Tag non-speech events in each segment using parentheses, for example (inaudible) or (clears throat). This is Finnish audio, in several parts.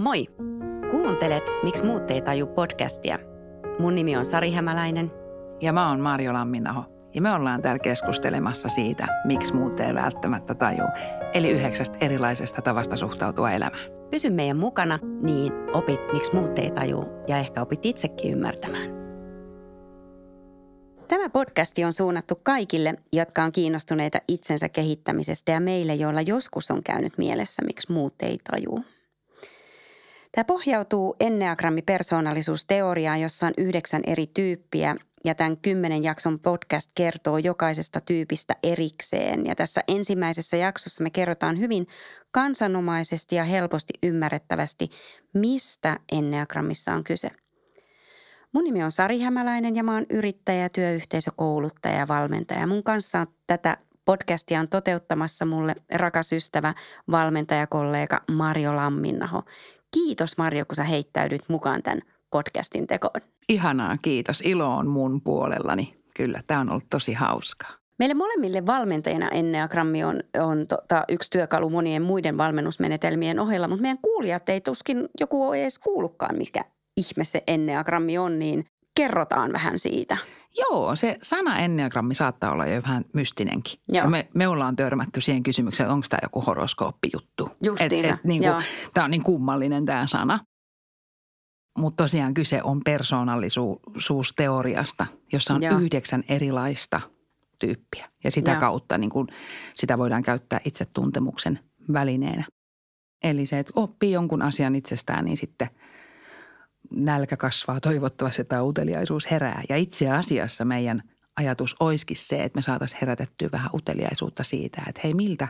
Moi! Kuuntelet Miksi muut ei taju podcastia. Mun nimi on Sari Hämäläinen. Ja mä oon Marjo Lamminaho. Ja me ollaan täällä keskustelemassa siitä, miksi muut ei välttämättä taju. Eli yhdeksästä erilaisesta tavasta suhtautua elämään. Pysy meidän mukana, niin opit, miksi muut ei taju ja ehkä opit itsekin ymmärtämään. Podcasti on suunnattu kaikille, jotka on kiinnostuneita itsensä kehittämisestä ja meille, joilla joskus on käynyt mielessä, miksi muut ei taju. Tämä pohjautuu Enneagrammi-persoonallisuusteoriaan, jossa on yhdeksän eri tyyppiä ja tämän kymmenen jakson podcast kertoo jokaisesta tyypistä erikseen. Ja tässä ensimmäisessä jaksossa me kerrotaan hyvin kansanomaisesti ja helposti ymmärrettävästi, mistä Enneagrammissa on kyse. Mun nimi on Sari Hämäläinen ja mä oon yrittäjä, työyhteisökouluttaja ja valmentaja. Mun kanssa tätä podcastia on toteuttamassa mulle rakas ystävä, valmentajakollega Mario Lamminnaho. Kiitos Marjo, kun sä heittäydyt mukaan tämän podcastin tekoon. Ihanaa, kiitos. Ilo on mun puolellani. Kyllä, tämä on ollut tosi hauskaa. Meille molemmille valmentajina Enneagrammi on, on tota, yksi työkalu monien muiden valmennusmenetelmien ohella, mutta meidän kuulijat ei tuskin joku ei edes kuullutkaan, mikä ihme se Enneagrammi on, niin kerrotaan vähän siitä. Joo, se sana enneagrammi saattaa olla jo vähän mystinenkin. Joo. Ja me, me ollaan törmätty siihen kysymykseen, että onko tämä joku horoskooppijuttu. Justiinsa, niin joo. Tämä on niin kummallinen tämä sana. Mutta tosiaan kyse on persoonallisuusteoriasta, jossa on Joo. yhdeksän erilaista tyyppiä. Ja sitä Joo. kautta niin kuin, sitä voidaan käyttää itsetuntemuksen välineenä. Eli se, että oppii jonkun asian itsestään, niin sitten nälkä kasvaa toivottavasti tai uteliaisuus herää. Ja itse asiassa meidän ajatus olisikin se, että me saataisiin herätettyä vähän uteliaisuutta siitä, että hei miltä,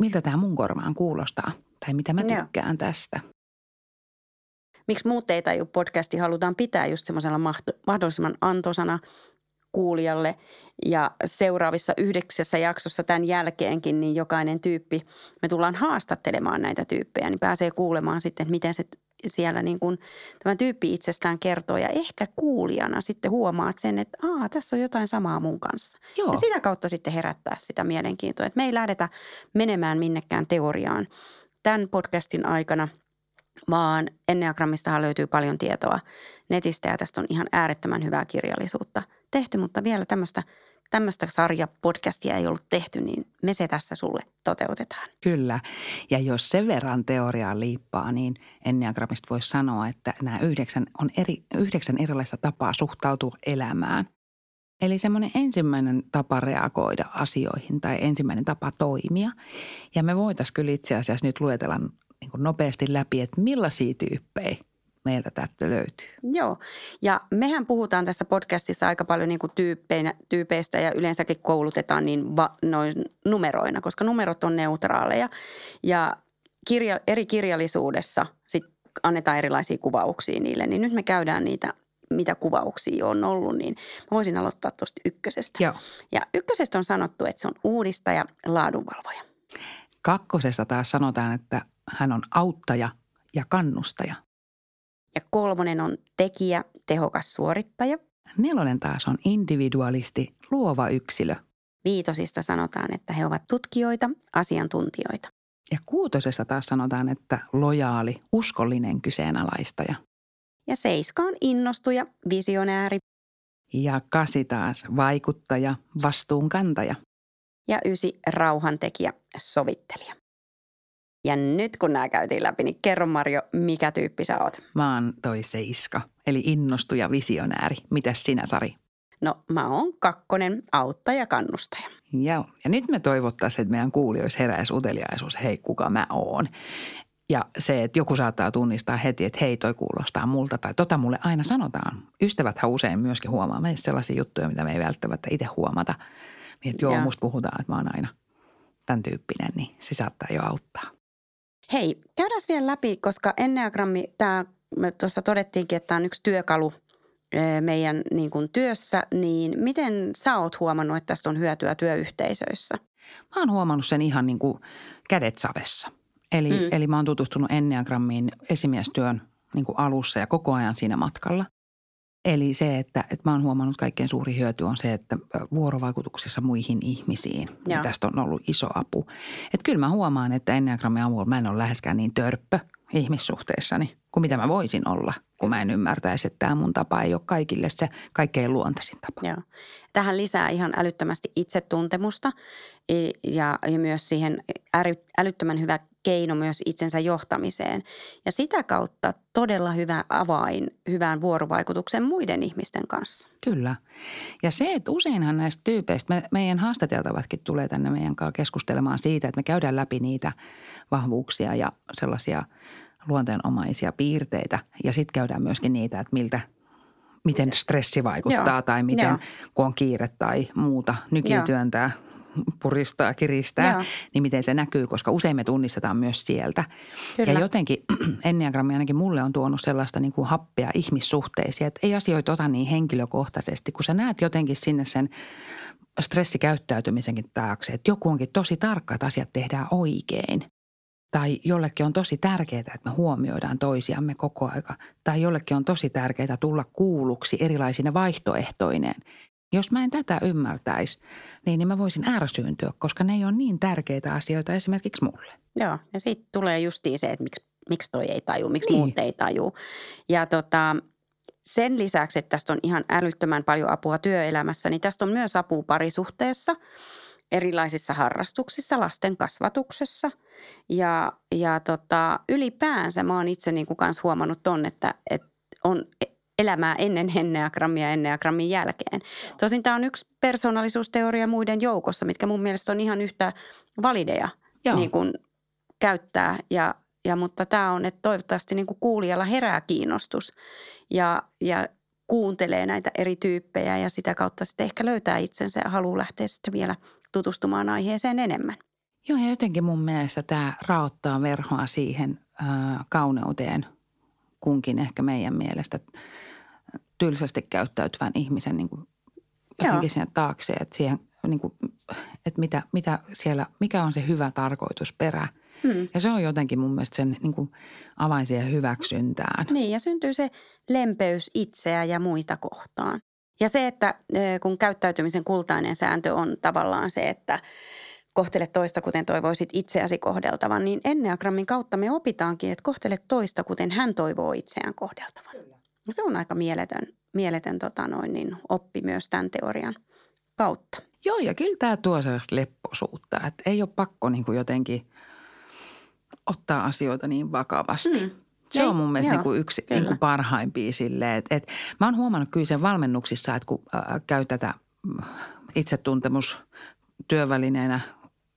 miltä tämä mun korvaan kuulostaa tai mitä mä tykkään tästä. Miksi muut ei taju podcasti halutaan pitää just semmoisella mahdollisimman antosana kuulijalle. Ja seuraavissa yhdeksässä jaksossa tämän jälkeenkin, niin jokainen tyyppi, me tullaan haastattelemaan näitä tyyppejä, niin pääsee kuulemaan sitten, että miten se siellä niin kuin tämä tyyppi itsestään kertoo. Ja ehkä kuulijana sitten huomaat sen, että Aa, tässä on jotain samaa mun kanssa. Joo, Ja sitä kautta sitten herättää sitä mielenkiintoa, että me ei lähdetä menemään minnekään teoriaan tämän podcastin aikana, vaan Enneagrammistahan löytyy paljon tietoa netistä ja tästä on ihan äärettömän hyvää kirjallisuutta tehty, mutta vielä tämmöistä, tämmöistä sarjapodcastia ei ollut tehty, niin me se tässä sulle toteutetaan. kyllä. Ja jos sen verran teoriaa liippaa, niin Enneagramista voisi sanoa, että nämä yhdeksän on eri, yhdeksän erilaista tapaa suhtautua elämään. Eli semmoinen ensimmäinen tapa reagoida asioihin tai ensimmäinen tapa toimia. Ja me voitaisiin kyllä itse asiassa nyt luetella niin nopeasti läpi, että millaisia tyyppejä meiltä täältä löytyy. Joo, ja mehän puhutaan tässä podcastissa aika paljon niin kuin tyyppeinä, tyypeistä ja yleensäkin koulutetaan niin va, noin numeroina, koska numerot on neutraaleja. Ja kirja, eri kirjallisuudessa sit annetaan erilaisia kuvauksia niille, niin nyt me käydään niitä, mitä kuvauksia on ollut, niin mä voisin aloittaa tuosta ykkösestä. Joo. Ja ykkösestä on sanottu, että se on uudistaja, laadunvalvoja. Kakkosesta taas sanotaan, että hän on auttaja ja kannustaja. Ja kolmonen on tekijä, tehokas suorittaja. Nelonen taas on individualisti, luova yksilö. Viitosista sanotaan, että he ovat tutkijoita, asiantuntijoita. Ja kuutosesta taas sanotaan, että lojaali, uskollinen kyseenalaistaja. Ja seiska on innostuja, visionääri. Ja kasi taas vaikuttaja, vastuunkantaja. Ja ysi rauhantekijä, sovittelija. Ja nyt kun nämä käytiin läpi, niin kerro Marjo, mikä tyyppi sä oot? Mä oon toi seiska, eli innostuja visionääri. Mitäs sinä, Sari? No mä oon kakkonen, auttaja, kannustaja. Joo. Ja nyt me toivottaisiin, että meidän kuulijoissa heräisi uteliaisuus, hei kuka mä oon. Ja se, että joku saattaa tunnistaa heti, että hei toi kuulostaa multa tai tota mulle aina sanotaan. Ystäväthän usein myöskin huomaa meissä sellaisia juttuja, mitä me ei välttämättä itse huomata. Niin että joo, Joo. musta puhutaan, että mä oon aina tämän tyyppinen, niin se saattaa jo auttaa. Hei, käydään vielä läpi, koska Enneagrammi, tämä, me tuossa todettiinkin, että tämä on yksi työkalu eh, meidän niin kuin työssä, niin miten sä oot huomannut, että tästä on hyötyä työyhteisöissä? Mä oon huomannut sen ihan niin kuin kädet savessa. Eli, Mm. mm. eli mä oon tutustunut Enneagrammiin esimiestyön niin kuin alussa ja koko ajan siinä matkalla. Eli se, että, että mä oon huomannut kaikkein suuri hyöty on se, että vuorovaikutuksessa muihin ihmisiin, niin tästä on ollut iso apu. Että kyllä mä huomaan, että Enneagrammin avulla mä en ole läheskään niin törppö ihmissuhteissani kuin mitä mä voisin olla, kun mä en ymmärtäisi, että tämä mun tapa ei ole kaikille se kaikkein luontaisin tapa. Joo. Tähän lisää ihan älyttömästi itsetuntemusta ja, ja myös siihen älyttömän hyvä keino myös itsensä johtamiseen. Ja sitä kautta todella hyvä avain hyvään vuorovaikutukseen muiden ihmisten kanssa. Kyllä. Ja se, että useinhan näistä tyypeistä, me, meidän haastateltavatkin tulee tänne meidän kanssa keskustelemaan siitä, että me käydään läpi niitä vahvuuksia ja sellaisia luonteenomaisia piirteitä. Ja sitten käydään myöskin niitä, että miltä miten stressi vaikuttaa Joo. tai miten, Joo. kun on kiire tai muuta, nykityöntää puristaa, kiristää, Joo. niin miten se näkyy, koska usein me tunnistetaan myös sieltä. Kyllä. Ja jotenkin (clears throat) enneagrammi ainakin mulle on tuonut sellaista niin kuin happea ihmissuhteisiin, että ei asioita ota niin henkilökohtaisesti, kun sä näet jotenkin sinne sen stressikäyttäytymisenkin taakse, että joku onkin tosi tarkka, että asiat tehdään oikein. Tai jollekin on tosi tärkeää, että me huomioidaan toisiamme koko aika. Tai jollekin on tosi tärkeää tulla kuulluksi erilaisine vaihtoehtoineen. Jos mä en tätä ymmärtäisi, niin, niin mä voisin ärsyyntyä, koska ne ei ole niin tärkeitä asioita esimerkiksi mulle. Joo, ja sitten tulee justiin se, että miksi, miksi toi ei taju, miksi niin. muut ei taju. Ja tota, sen lisäksi, että tästä on ihan älyttömän paljon apua työelämässä, niin tästä on myös apua parisuhteessa, erilaisissa harrastuksissa, lasten kasvatuksessa. Ja, ja tota, ylipäänsä mä oon itse niin kuin kans huomannut ton, että, että on elämää ennen enneagrammia ja enneagrammin jälkeen. Tosin tämä on yksi persoonallisuusteoria muiden joukossa, mitkä mun mielestä on ihan yhtä valideja niin kuin käyttää. Ja, ja, mutta tämä on, että toivottavasti niin kuin kuulijalla herää kiinnostus ja, ja kuuntelee näitä eri tyyppejä ja sitä kautta sitten ehkä löytää itsensä ja haluaa lähteä sitten vielä tutustumaan aiheeseen enemmän. Joo, ja jotenkin mun mielestä tämä raottaa verhoa siihen äh, kauneuteen kunkin ehkä meidän mielestä – tylsästi käyttäytyvän ihmisen niin kuin jotenkin siihen taakse, että, siihen, niin kuin, että mitä, mitä siellä, mikä on se hyvä tarkoitusperä. Hmm. Ja se on jotenkin mun mielestä sen niin kuin avain siihen hyväksyntään. Niin ja syntyy se lempeys itseä ja muita kohtaan. Ja se, että kun käyttäytymisen kultainen sääntö on tavallaan se, että kohtele toista, kuten toivoisit itseäsi kohdeltavan, niin Enneagrammin kautta me opitaankin, että kohtele toista, kuten hän toivoo itseään kohdeltavan. Kyllä. Se on aika mieletön, mieletön tota noin, niin oppi myös tämän teorian kautta. Joo, ja kyllä tämä tuo sellaista lepposuutta, että ei ole pakko niin kuin jotenkin ottaa asioita niin vakavasti. Mm. Se on mun mielestä joo, niin kuin yksi niin kuin parhaimpia silleen, että, että mä oon huomannut kyllä sen valmennuksissa, että kun äh, käy tätä itsetuntemus työvälineenä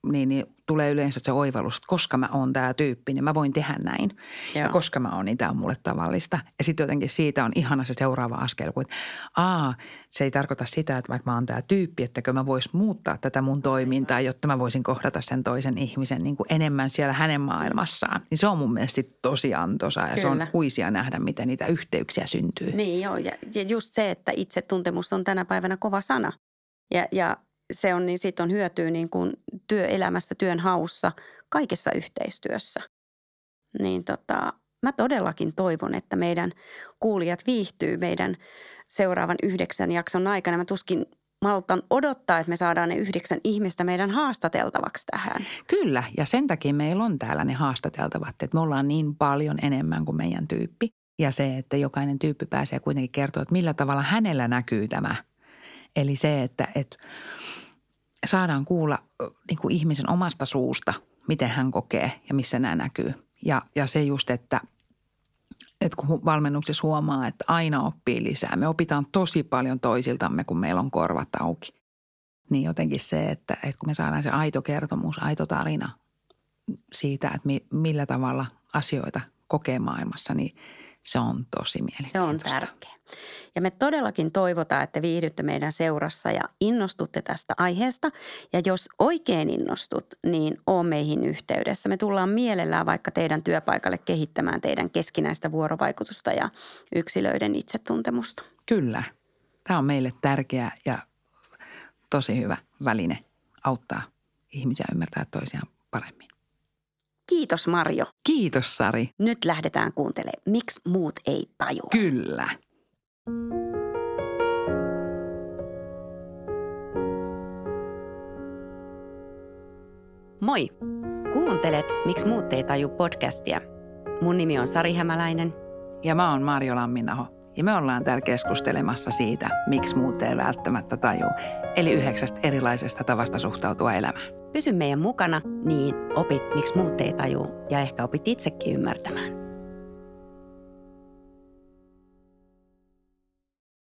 niin, niin tulee yleensä se oivallus, että koska mä oon tämä tyyppi, niin mä voin tehdä näin. Joo. Ja koska mä oon, niin tämä on mulle tavallista. Ja sitten jotenkin siitä on ihana se seuraava askel, kun että aa, se ei tarkoita sitä, että vaikka mä oon tämä tyyppi, että mä vois muuttaa tätä mun toimintaa, jotta mä voisin kohdata sen toisen ihmisen niin kuin enemmän siellä hänen maailmassaan. Niin se on mun mielestä tosi antoisa ja Kyllä. se on huisia nähdä, miten niitä yhteyksiä syntyy. Niin joo, ja, just se, että itsetuntemus on tänä päivänä kova sana. Ja, ja se on, niin siitä on hyötyä niin kuin työelämässä, työn haussa, kaikessa yhteistyössä. Niin tota, mä todellakin toivon, että meidän kuulijat viihtyy meidän seuraavan yhdeksän jakson aikana. Mä tuskin maltan odottaa, että me saadaan ne yhdeksän ihmistä meidän haastateltavaksi tähän. Kyllä, ja sen takia meillä on täällä ne haastateltavat, että me ollaan niin paljon enemmän kuin meidän tyyppi. Ja se, että jokainen tyyppi pääsee kuitenkin kertoa, että millä tavalla hänellä näkyy tämä. Eli se, että, että saadaan kuulla niin kuin ihmisen omasta suusta, miten hän kokee ja missä nämä näkyy. Ja, ja se just, että, että kun valmennuksessa huomaa, että aina oppii lisää. Me opitaan tosi paljon toisiltamme, kun meillä on korvat auki. Niin jotenkin se, että, että kun me saadaan se aito kertomus, aito tarina siitä, että mi, millä tavalla asioita kokee maailmassa, niin – se on tosi mielenkiintoista. Se on tärkeä. Ja me todellakin toivotaan, että viihdytte meidän seurassa ja innostutte tästä aiheesta. Ja jos oikein innostut, niin oo meihin yhteydessä. Me tullaan mielellään vaikka teidän työpaikalle kehittämään teidän keskinäistä vuorovaikutusta ja yksilöiden itsetuntemusta. Kyllä. Tämä on meille tärkeä ja tosi hyvä väline auttaa ihmisiä ymmärtää toisiaan paremmin. Kiitos Marjo. Kiitos Sari. Nyt lähdetään kuuntelemaan, miksi muut ei tajua. Kyllä. Moi! Kuuntelet Miksi muut ei taju podcastia. Mun nimi on Sari Hämäläinen. Ja mä oon Marjo Lamminaho. Ja me ollaan täällä keskustelemassa siitä, miksi muut ei välttämättä tajuu Eli yhdeksästä erilaisesta tavasta suhtautua elämään. Pysy meidän mukana, niin opit, miksi muut ei taju ja ehkä opit itsekin ymmärtämään.